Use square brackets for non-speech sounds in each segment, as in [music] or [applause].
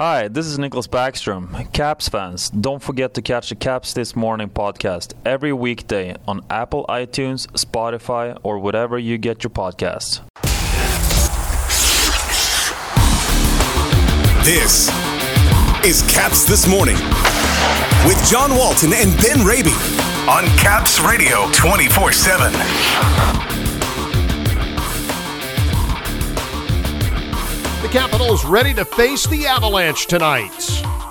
Hi, this is Nicklas Backstrom. Caps fans, don't forget to catch the Caps This Morning podcast every weekday on Apple iTunes, Spotify, or whatever you get your podcasts. This is Caps This Morning with John Walton and Ben Raby on Caps Radio 24 7. Capitals ready to face the Avalanche tonight.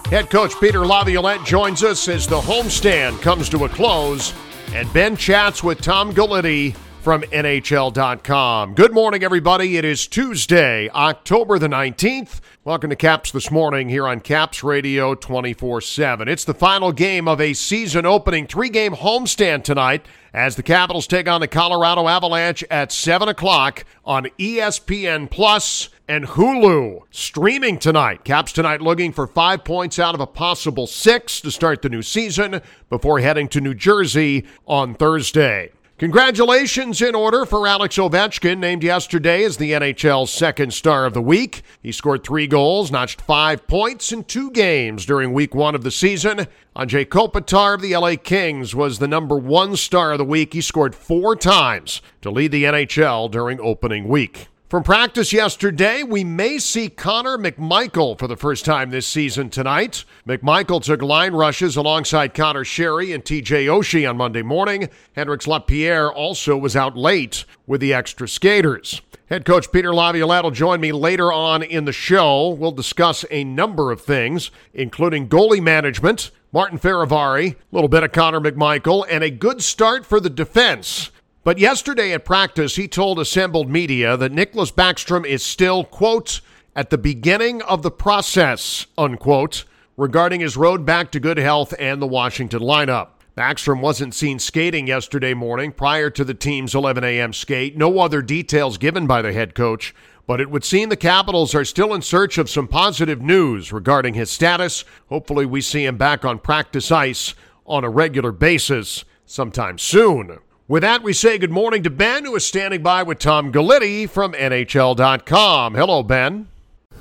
Head coach Peter Laviolette joins us as the homestand comes to a close, and Ben chats with Tom Gulitti from NHL.com. Good morning, everybody. It is Tuesday, October the 19th. Welcome to Caps this morning here on Caps Radio 24 7. It's the final game of a season opening three game homestand tonight as the Capitals take on the Colorado Avalanche at 7 o'clock on ESPN Plus and Hulu. Streaming tonight. Caps tonight looking for five points out of a possible six to start the new season before heading to New Jersey on Thursday. Congratulations in order for Alex Ovechkin, named yesterday as the NHL's second star of the week. He scored three goals, notched five points in two games during week one of the season. Anze Kopitar of the LA Kings was the number one star of the week. He scored four times to lead the NHL during opening week. From practice yesterday, we may see Connor McMichael for the first time this season tonight. McMichael took line rushes alongside Conor Sheary and TJ Oshie on Monday morning. Hendrix Lapierre also was out late with the extra skaters. Head coach Peter Laviolette will join me later on in the show. We'll discuss a number of things, including goalie management, Martin Fehervary, a little bit of Connor McMichael, and a good start for the defense. But yesterday at practice, he told assembled media that Nicklas Backstrom is still, quote, at the beginning of the process, unquote, regarding his road back to good health and the Washington lineup. Backstrom wasn't seen skating yesterday morning prior to the team's 11 a.m. skate. No other details given by the head coach, but it would seem the Capitals are still in search of some positive news regarding his status. Hopefully, we see him back on practice ice on a regular basis sometime soon. With that, we say good morning to Ben, who is standing by with Tom Gulitti from NHL.com. Hello, Ben.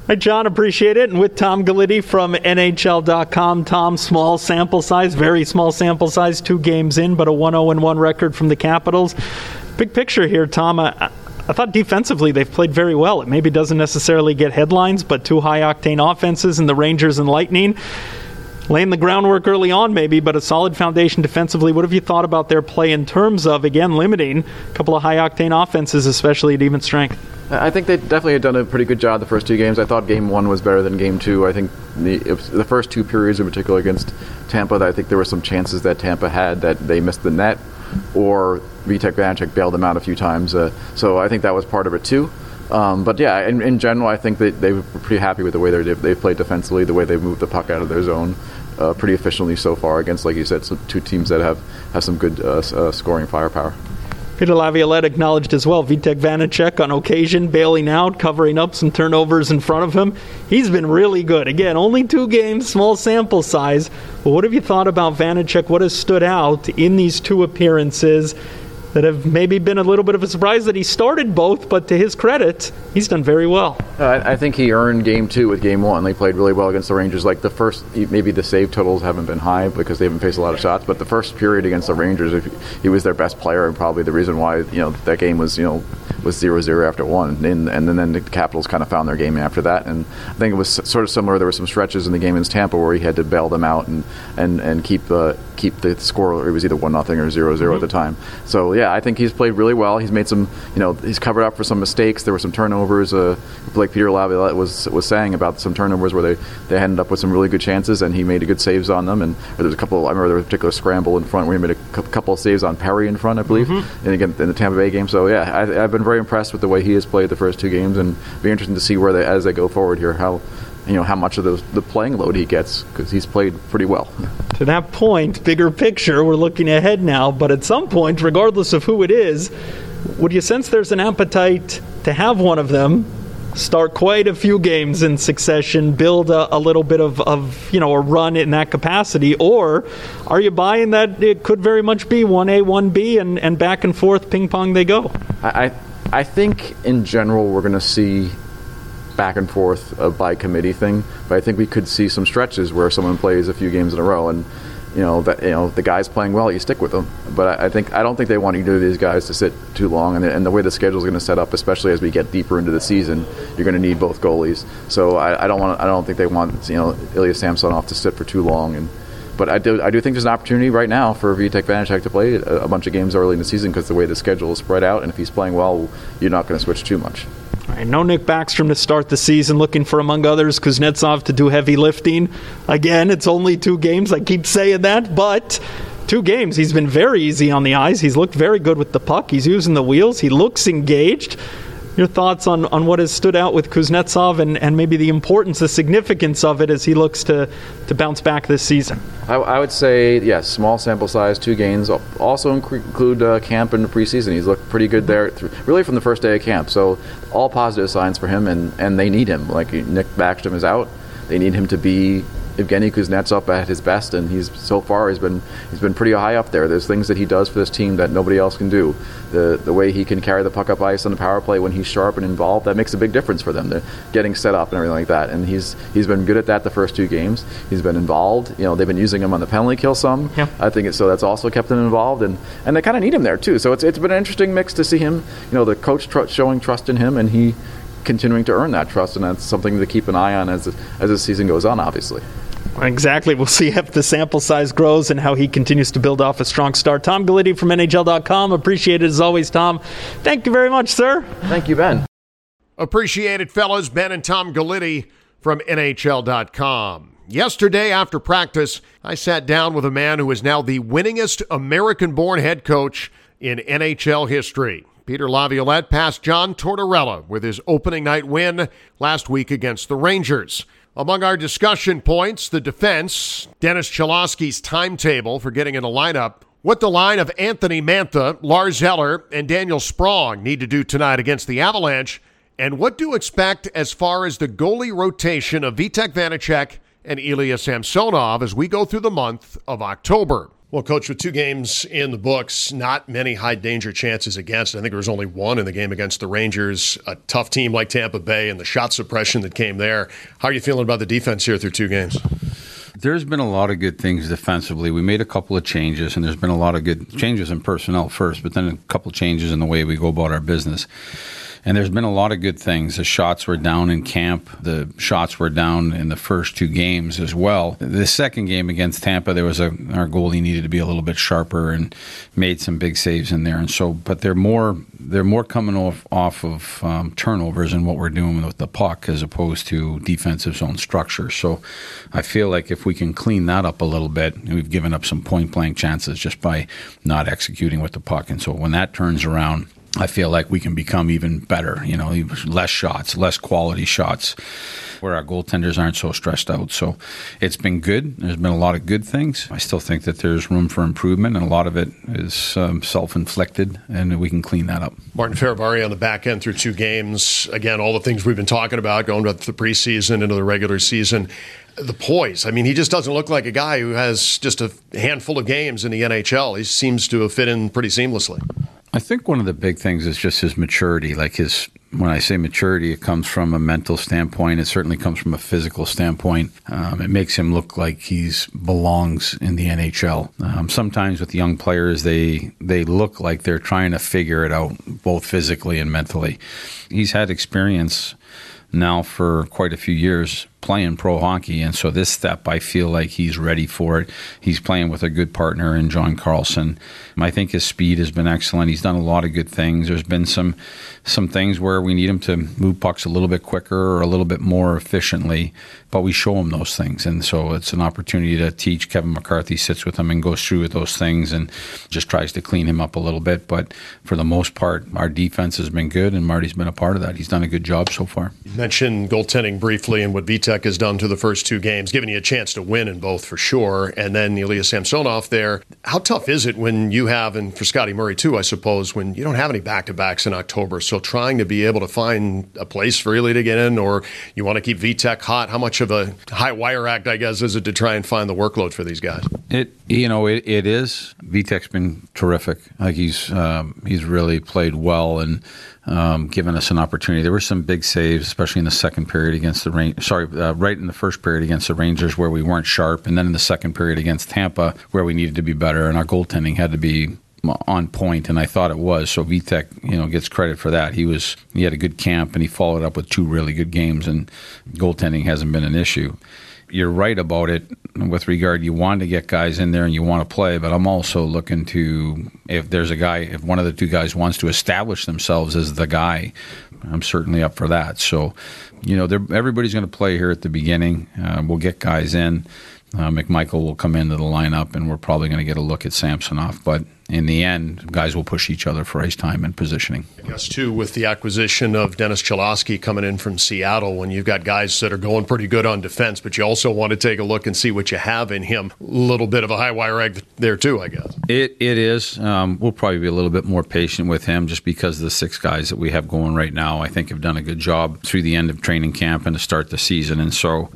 Hi, John. Appreciate it. And with Tom Gulitti from NHL.com, Tom, small sample size, very small sample size, two games in, but a 1 0 1 record from the Capitals. Big picture here, Tom. I, I thought defensively they've played very well. It maybe doesn't necessarily get headlines, but two high octane offenses in the Rangers and Lightning laying the groundwork early on, maybe, but a solid foundation defensively. What have you thought about their play in terms of, again, limiting a couple of high octane offenses, especially at even strength? I think they definitely had done a pretty good job the first two games. I thought game one was better than game two. I think the, the first two periods in particular against Tampa, I think there were some chances that Tampa had that they missed the net or Vitek Vanecek bailed them out a few times. Uh, so I think that was part of it too. Um, but yeah, in, in, general, I think that they were pretty happy with the way they they played defensively, the way they moved the puck out of their zone uh, pretty efficiently so far against, like you said, some, two teams that have, have some good uh, uh, scoring firepower. Peter Laviolette acknowledged as well Vitek Vanecek on occasion bailing out, covering up some turnovers in front of him. He's been really good. Again, only two games, small sample size. But what have you thought about Vanecek? What has stood out in these two appearances? That have maybe been a little bit of a surprise that he started both, but to his credit, he's done very well. Uh, I think he earned game two with game one. They played really well against the Rangers. Like the first, maybe the save totals haven't been high because they haven't faced a lot of shots, but the first period against the Rangers, he was their best player and probably the reason why you know that game was you know was 0-0 after one, and, and then, then the Capitals kind of found their game after that. And I think it was sort of similar. There were some stretches in the game in Tampa where he had to bail them out and and and keep the keep the score. It was either one nothing or 0-0 mm-hmm. at the time. So yeah, I think he's played really well. He's made some, you know, he's covered up for some mistakes. There were some turnovers, uh, like Peter Laviolette was was saying about some turnovers where they they ended up with some really good chances, and he made good saves on them. And there was a couple. I remember there was a particular scramble in front where he made a couple of saves on Perry in front, I believe, mm-hmm. and again in the Tampa Bay game. So yeah, I, have been very impressed with the way he has played the first two games, and be interesting to see where they as they go forward here how you know how much of the, the playing load he gets because he's played pretty well. To that point, bigger picture, we're looking ahead now. But at some point, regardless of who it is, would you sense there's an appetite to have one of them start quite a few games in succession, build a, a, little bit of, of, you know a run in that capacity, or are you buying that it could very much be one A, one B, and, and back and forth, ping pong they go? I I think in general we're going to see back and forth a by committee thing. But I think we could see some stretches where someone plays a few games in a row and you know that you know the guys playing well, you stick with them. But I, I think I don't think they want either of these guys to sit too long, and, and the way the schedule is going to set up, especially as we get deeper into the season, you're going to need both goalies. So I, I don't want I don't think they want you know Ilya Samsonov to sit for too long and. But I do, I do think there's an opportunity right now for Vitek Vanecek to play a, a bunch of games early in the season because the way the schedule is spread out, and if he's playing well, you're not going to switch too much. Right, no Nick Backstrom to start the season, looking for, among others, Kuznetsov to do heavy lifting. Again, it's only two games. I keep saying that, but two games. He's been very easy on the eyes. He's looked very good with the puck. He's using the wheels. He looks engaged. Your thoughts on, on what has stood out with Kuznetsov and, and maybe the importance, the significance of it as he looks to, to bounce back this season? I, I would say, yes, small sample size, two games. Also include uh, camp and preseason. He's looked pretty good there, really from the first day of camp. So all positive signs for him, and, and they need him. Like Nick Backstrom is out. They need him to be Evgeny Kuznetsov at his best, and he's so far he's been he's been pretty high up there. There's things that he does for this team that nobody else can do. The the way he can carry the puck up ice on the power play when he's sharp and involved, that makes a big difference for them. They're getting set up and everything like that. And he's he's been good at that the first two games. He's been involved. You know, they've been using him on the penalty kill some. Yeah. I think it, so. That's also kept him involved, and and they kind of need him there too. So it's it's been an interesting mix to see him. You know, the coach tr- showing trust in him, and he continuing to earn that trust, and that's something to keep an eye on as as the season goes on. Obviously. [laughs] Exactly. We'll see if the sample size grows and how he continues to build off a strong start. Tom Gulitti from NHL.com. Appreciate it as always, Tom. Thank you very much, sir. Thank you, Ben. Appreciate it, fellas. Ben and Tom Gulitti from NHL.com. Yesterday, after practice, I sat down with a man who is now the winningest American born head coach in NHL history. Peter Laviolette passed John Tortorella with his opening night win last week against the Rangers. Among our discussion points, the defense, Dennis Cholowski's timetable for getting in a lineup, what the line of Anthony Mantha, Lars Eller, and Daniel Sprong need to do tonight against the Avalanche, and what to expect as far as the goalie rotation of Vitek Vanecek and Ilya Samsonov as we go through the month of October. Well, coach, with two games in the books, not many high danger chances against. I think there was only one in the game against the Rangers, a tough team like Tampa Bay, and the shot suppression that came there. How are you feeling about the defense here through two games? There's been a lot of good things defensively. We made a couple of changes, and there's been a lot of good changes in personnel first, but then a couple changes in the way we go about our business. And there's been a lot of good things. The shots were down in camp. The shots were down in the first two games as well. The second game against Tampa, there was a our goalie needed to be a little bit sharper and made some big saves in there. And so, but they're more they're more coming off off of um, turnovers and what we're doing with the puck as opposed to defensive zone structure. So, I feel like if we can clean that up a little bit, we've given up some point blank chances just by not executing with the puck. And so, when that turns around I feel like we can become even better, you know, less shots, less quality shots, where our goaltenders aren't so stressed out. So it's been good. There's been a lot of good things. I still think that there's room for improvement, and a lot of it is um, self inflicted, and we can clean that up. Martin Fehervary on the back end through two games. Again, all the things we've been talking about going to the preseason into the regular season the poise. I mean, he just doesn't look like a guy who has just a handful of games in the NHL. He seems to have fit in pretty seamlessly. I think one of the big things is just his maturity. Like his, when I say maturity, it comes from a mental standpoint. It certainly comes from a physical standpoint. Um, it makes him look like he's belongs in the NHL. Um, sometimes with young players, they they look like they're trying to figure it out both physically and mentally. He's had experience now for quite a few years playing pro hockey, and so this step, I feel like he's ready for it. He's playing with a good partner in John Carlson. I think his speed has been excellent. He's done a lot of good things. There's been some some things where we need him to move pucks a little bit quicker or a little bit more efficiently, but we show him those things, and so it's an opportunity to teach. Kevin McCarthy sits with him and goes through with those things and just tries to clean him up a little bit. But for the most part, our defense has been good, and Marty's been a part of that. He's done a good job so far. You mentioned goaltending briefly and what Vitek has done to the first two games, giving you a chance to win in both for sure. And then Ilya Samsonov there. How tough is it when you have, and for Scotty Murray too, I suppose, when you don't have any back to backs in October? So trying to be able to find a place for to get in, or you want to keep Vitek hot. How much of a high wire act, I guess, is it to try and find the workload for these guys? It, you know, it, it is, Vitek's been terrific. Like he's um, he's really played well and um, given us an opportunity. There were some big saves, especially in the second period against the Rangers. Sorry, uh, right in the first period against the Rangers where we weren't sharp, and then in the second period against Tampa where we needed to be better, and our goaltending had to be on point, and I thought it was. So Vitek, you know, gets credit for that. He was he had a good camp, and he followed up with two really good games, and goaltending hasn't been an issue you're right about it with regard you want to get guys in there and you want to play but i'm also looking to if there's a guy if one of the two guys wants to establish themselves as the guy i'm certainly up for that. So you know everybody's going to play here at the beginning. Uh, we'll get guys in. Uh, mcmichael will come into the lineup and we're probably going to get a look at samsonov but in the end, guys will push each other for ice time and positioning. I guess, too, with the acquisition of Dennis Cholowski coming in from Seattle, when you've got guys that are going pretty good on defense, but you also want to take a look and see what you have in him. A little bit of a high wire egg there, too, I guess. It, it is. Um, we'll probably be a little bit more patient with him just because the six guys that we have going right now, I think, have done a good job through the end of training camp and to start the season. And so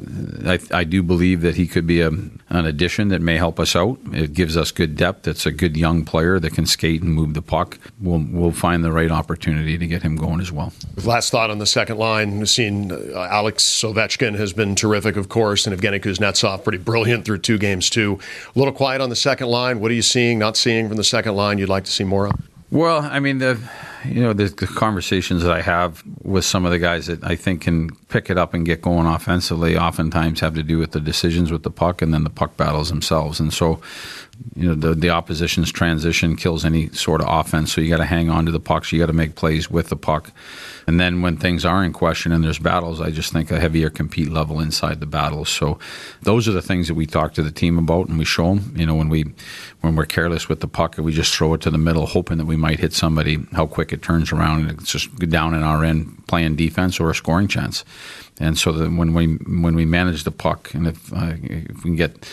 I, I do believe that he could be a, an addition that may help us out. It gives us good depth. It's a good young player player that can skate and move the puck, we'll, we'll find the right opportunity to get him going as well. Last thought on the second line, we've seen uh, Alex Ovechkin has been terrific, of course, and Evgeny Kuznetsov pretty brilliant through two games, too. A little quiet on the second line. What are you seeing, not seeing from the second line you'd like to see more of? Well, I mean, the you know the, the, conversations that I have with some of the guys that I think can pick it up and get going offensively, oftentimes have to do with the decisions with the puck and then the puck battles themselves. And so, you know the the opposition's transition kills any sort of offense. So you got to hang on to the pucks. You got to make plays with the puck. And then when things are in question and there's battles, I just think a heavier compete level inside the battles. So those are the things that we talk to the team about and we show them. You know, when we when we're careless with the puck and we just throw it to the middle, hoping that we might hit somebody, how quick it turns around and it's just down in our end playing defense or a scoring chance. And so that when we when we manage the puck and if, uh, if we can get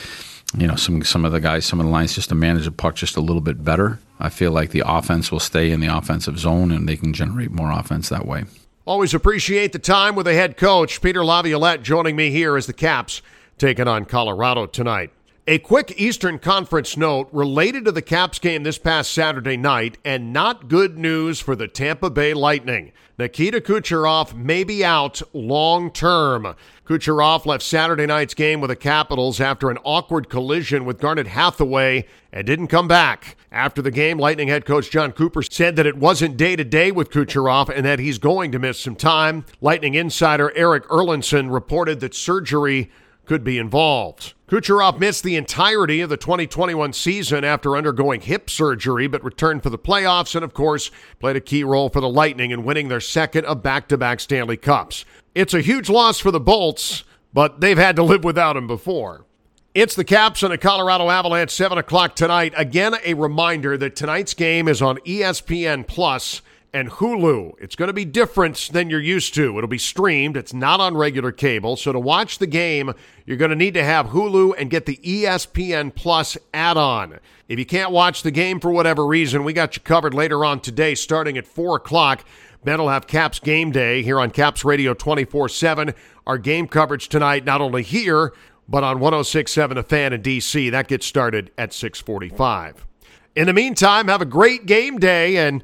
you know some some of the guys, some of the lines just to manage the puck just a little bit better. I feel like the offense will stay in the offensive zone and they can generate more offense that way. Always appreciate the time with the head coach Peter Laviolette joining me here as the Caps taking on Colorado tonight. A quick Eastern Conference note related to the Caps game this past Saturday night, and not good news for the Tampa Bay Lightning. Nikita Kucherov may be out long term. Kucherov left Saturday night's game with the Capitals after an awkward collision with Garnet Hathaway and didn't come back. After the game, Lightning head coach Jon Cooper said that it wasn't day to day with Kucherov and that he's going to miss some time. Lightning insider Erik Erlendsson reported that surgery could be involved. Kucherov missed the entirety of the 2021 season after undergoing hip surgery, but returned for the playoffs and, of course, played a key role for the Lightning in winning their second of back to back Stanley Cups. It's a huge loss for the Bolts, but they've had to live without him before. It's the Caps and the Colorado Avalanche, 7 o'clock tonight. Again, a reminder that tonight's game is on ESPN Plus and Hulu. It's going to be different than you're used to. It'll be streamed, it's not on regular cable. So to watch the game, you're going to need to have Hulu and get the ESPN Plus add on. If you can't watch the game for whatever reason, we got you covered later on today, starting at 4 o'clock. Ben will have Caps Game Day here on Caps Radio 24 7. Our game coverage tonight, not only here, but on 1067 A Fan in DC. That gets started at 645. In the meantime, have a great game day and